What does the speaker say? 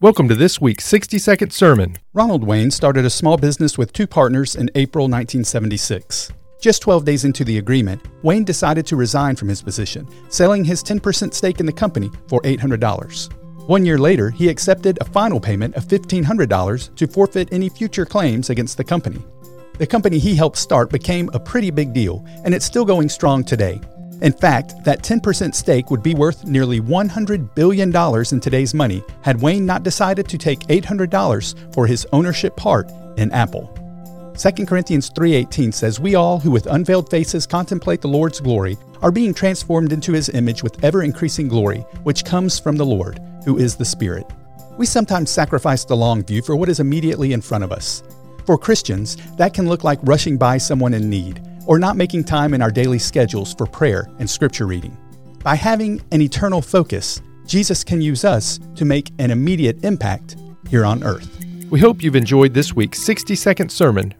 Welcome to this week's 60 second sermon. Ronald Wayne started a small business with two partners in April 1976. Just 12 days into the agreement, Wayne decided to resign from his position, selling his 10% stake in the company for $800. One year later, he accepted a final payment of $1,500 to forfeit any future claims against the company. The company he helped start became a pretty big deal, and it's still going strong today. In fact, that 10% stake would be worth nearly $100 billion in today's money had Wayne not decided to take $800 for his ownership part in Apple. 2 Corinthians 3:18 says, "We all who with unveiled faces contemplate the Lord's glory are being transformed into his image with ever-increasing glory, which comes from the Lord, who is the Spirit." We sometimes sacrifice the long view for what is immediately in front of us. For Christians, that can look like rushing by someone in need or not making time in our daily schedules for prayer and scripture reading. By having an eternal focus, Jesus can use us to make an immediate impact here on earth. We hope you've enjoyed this week's 60 second sermon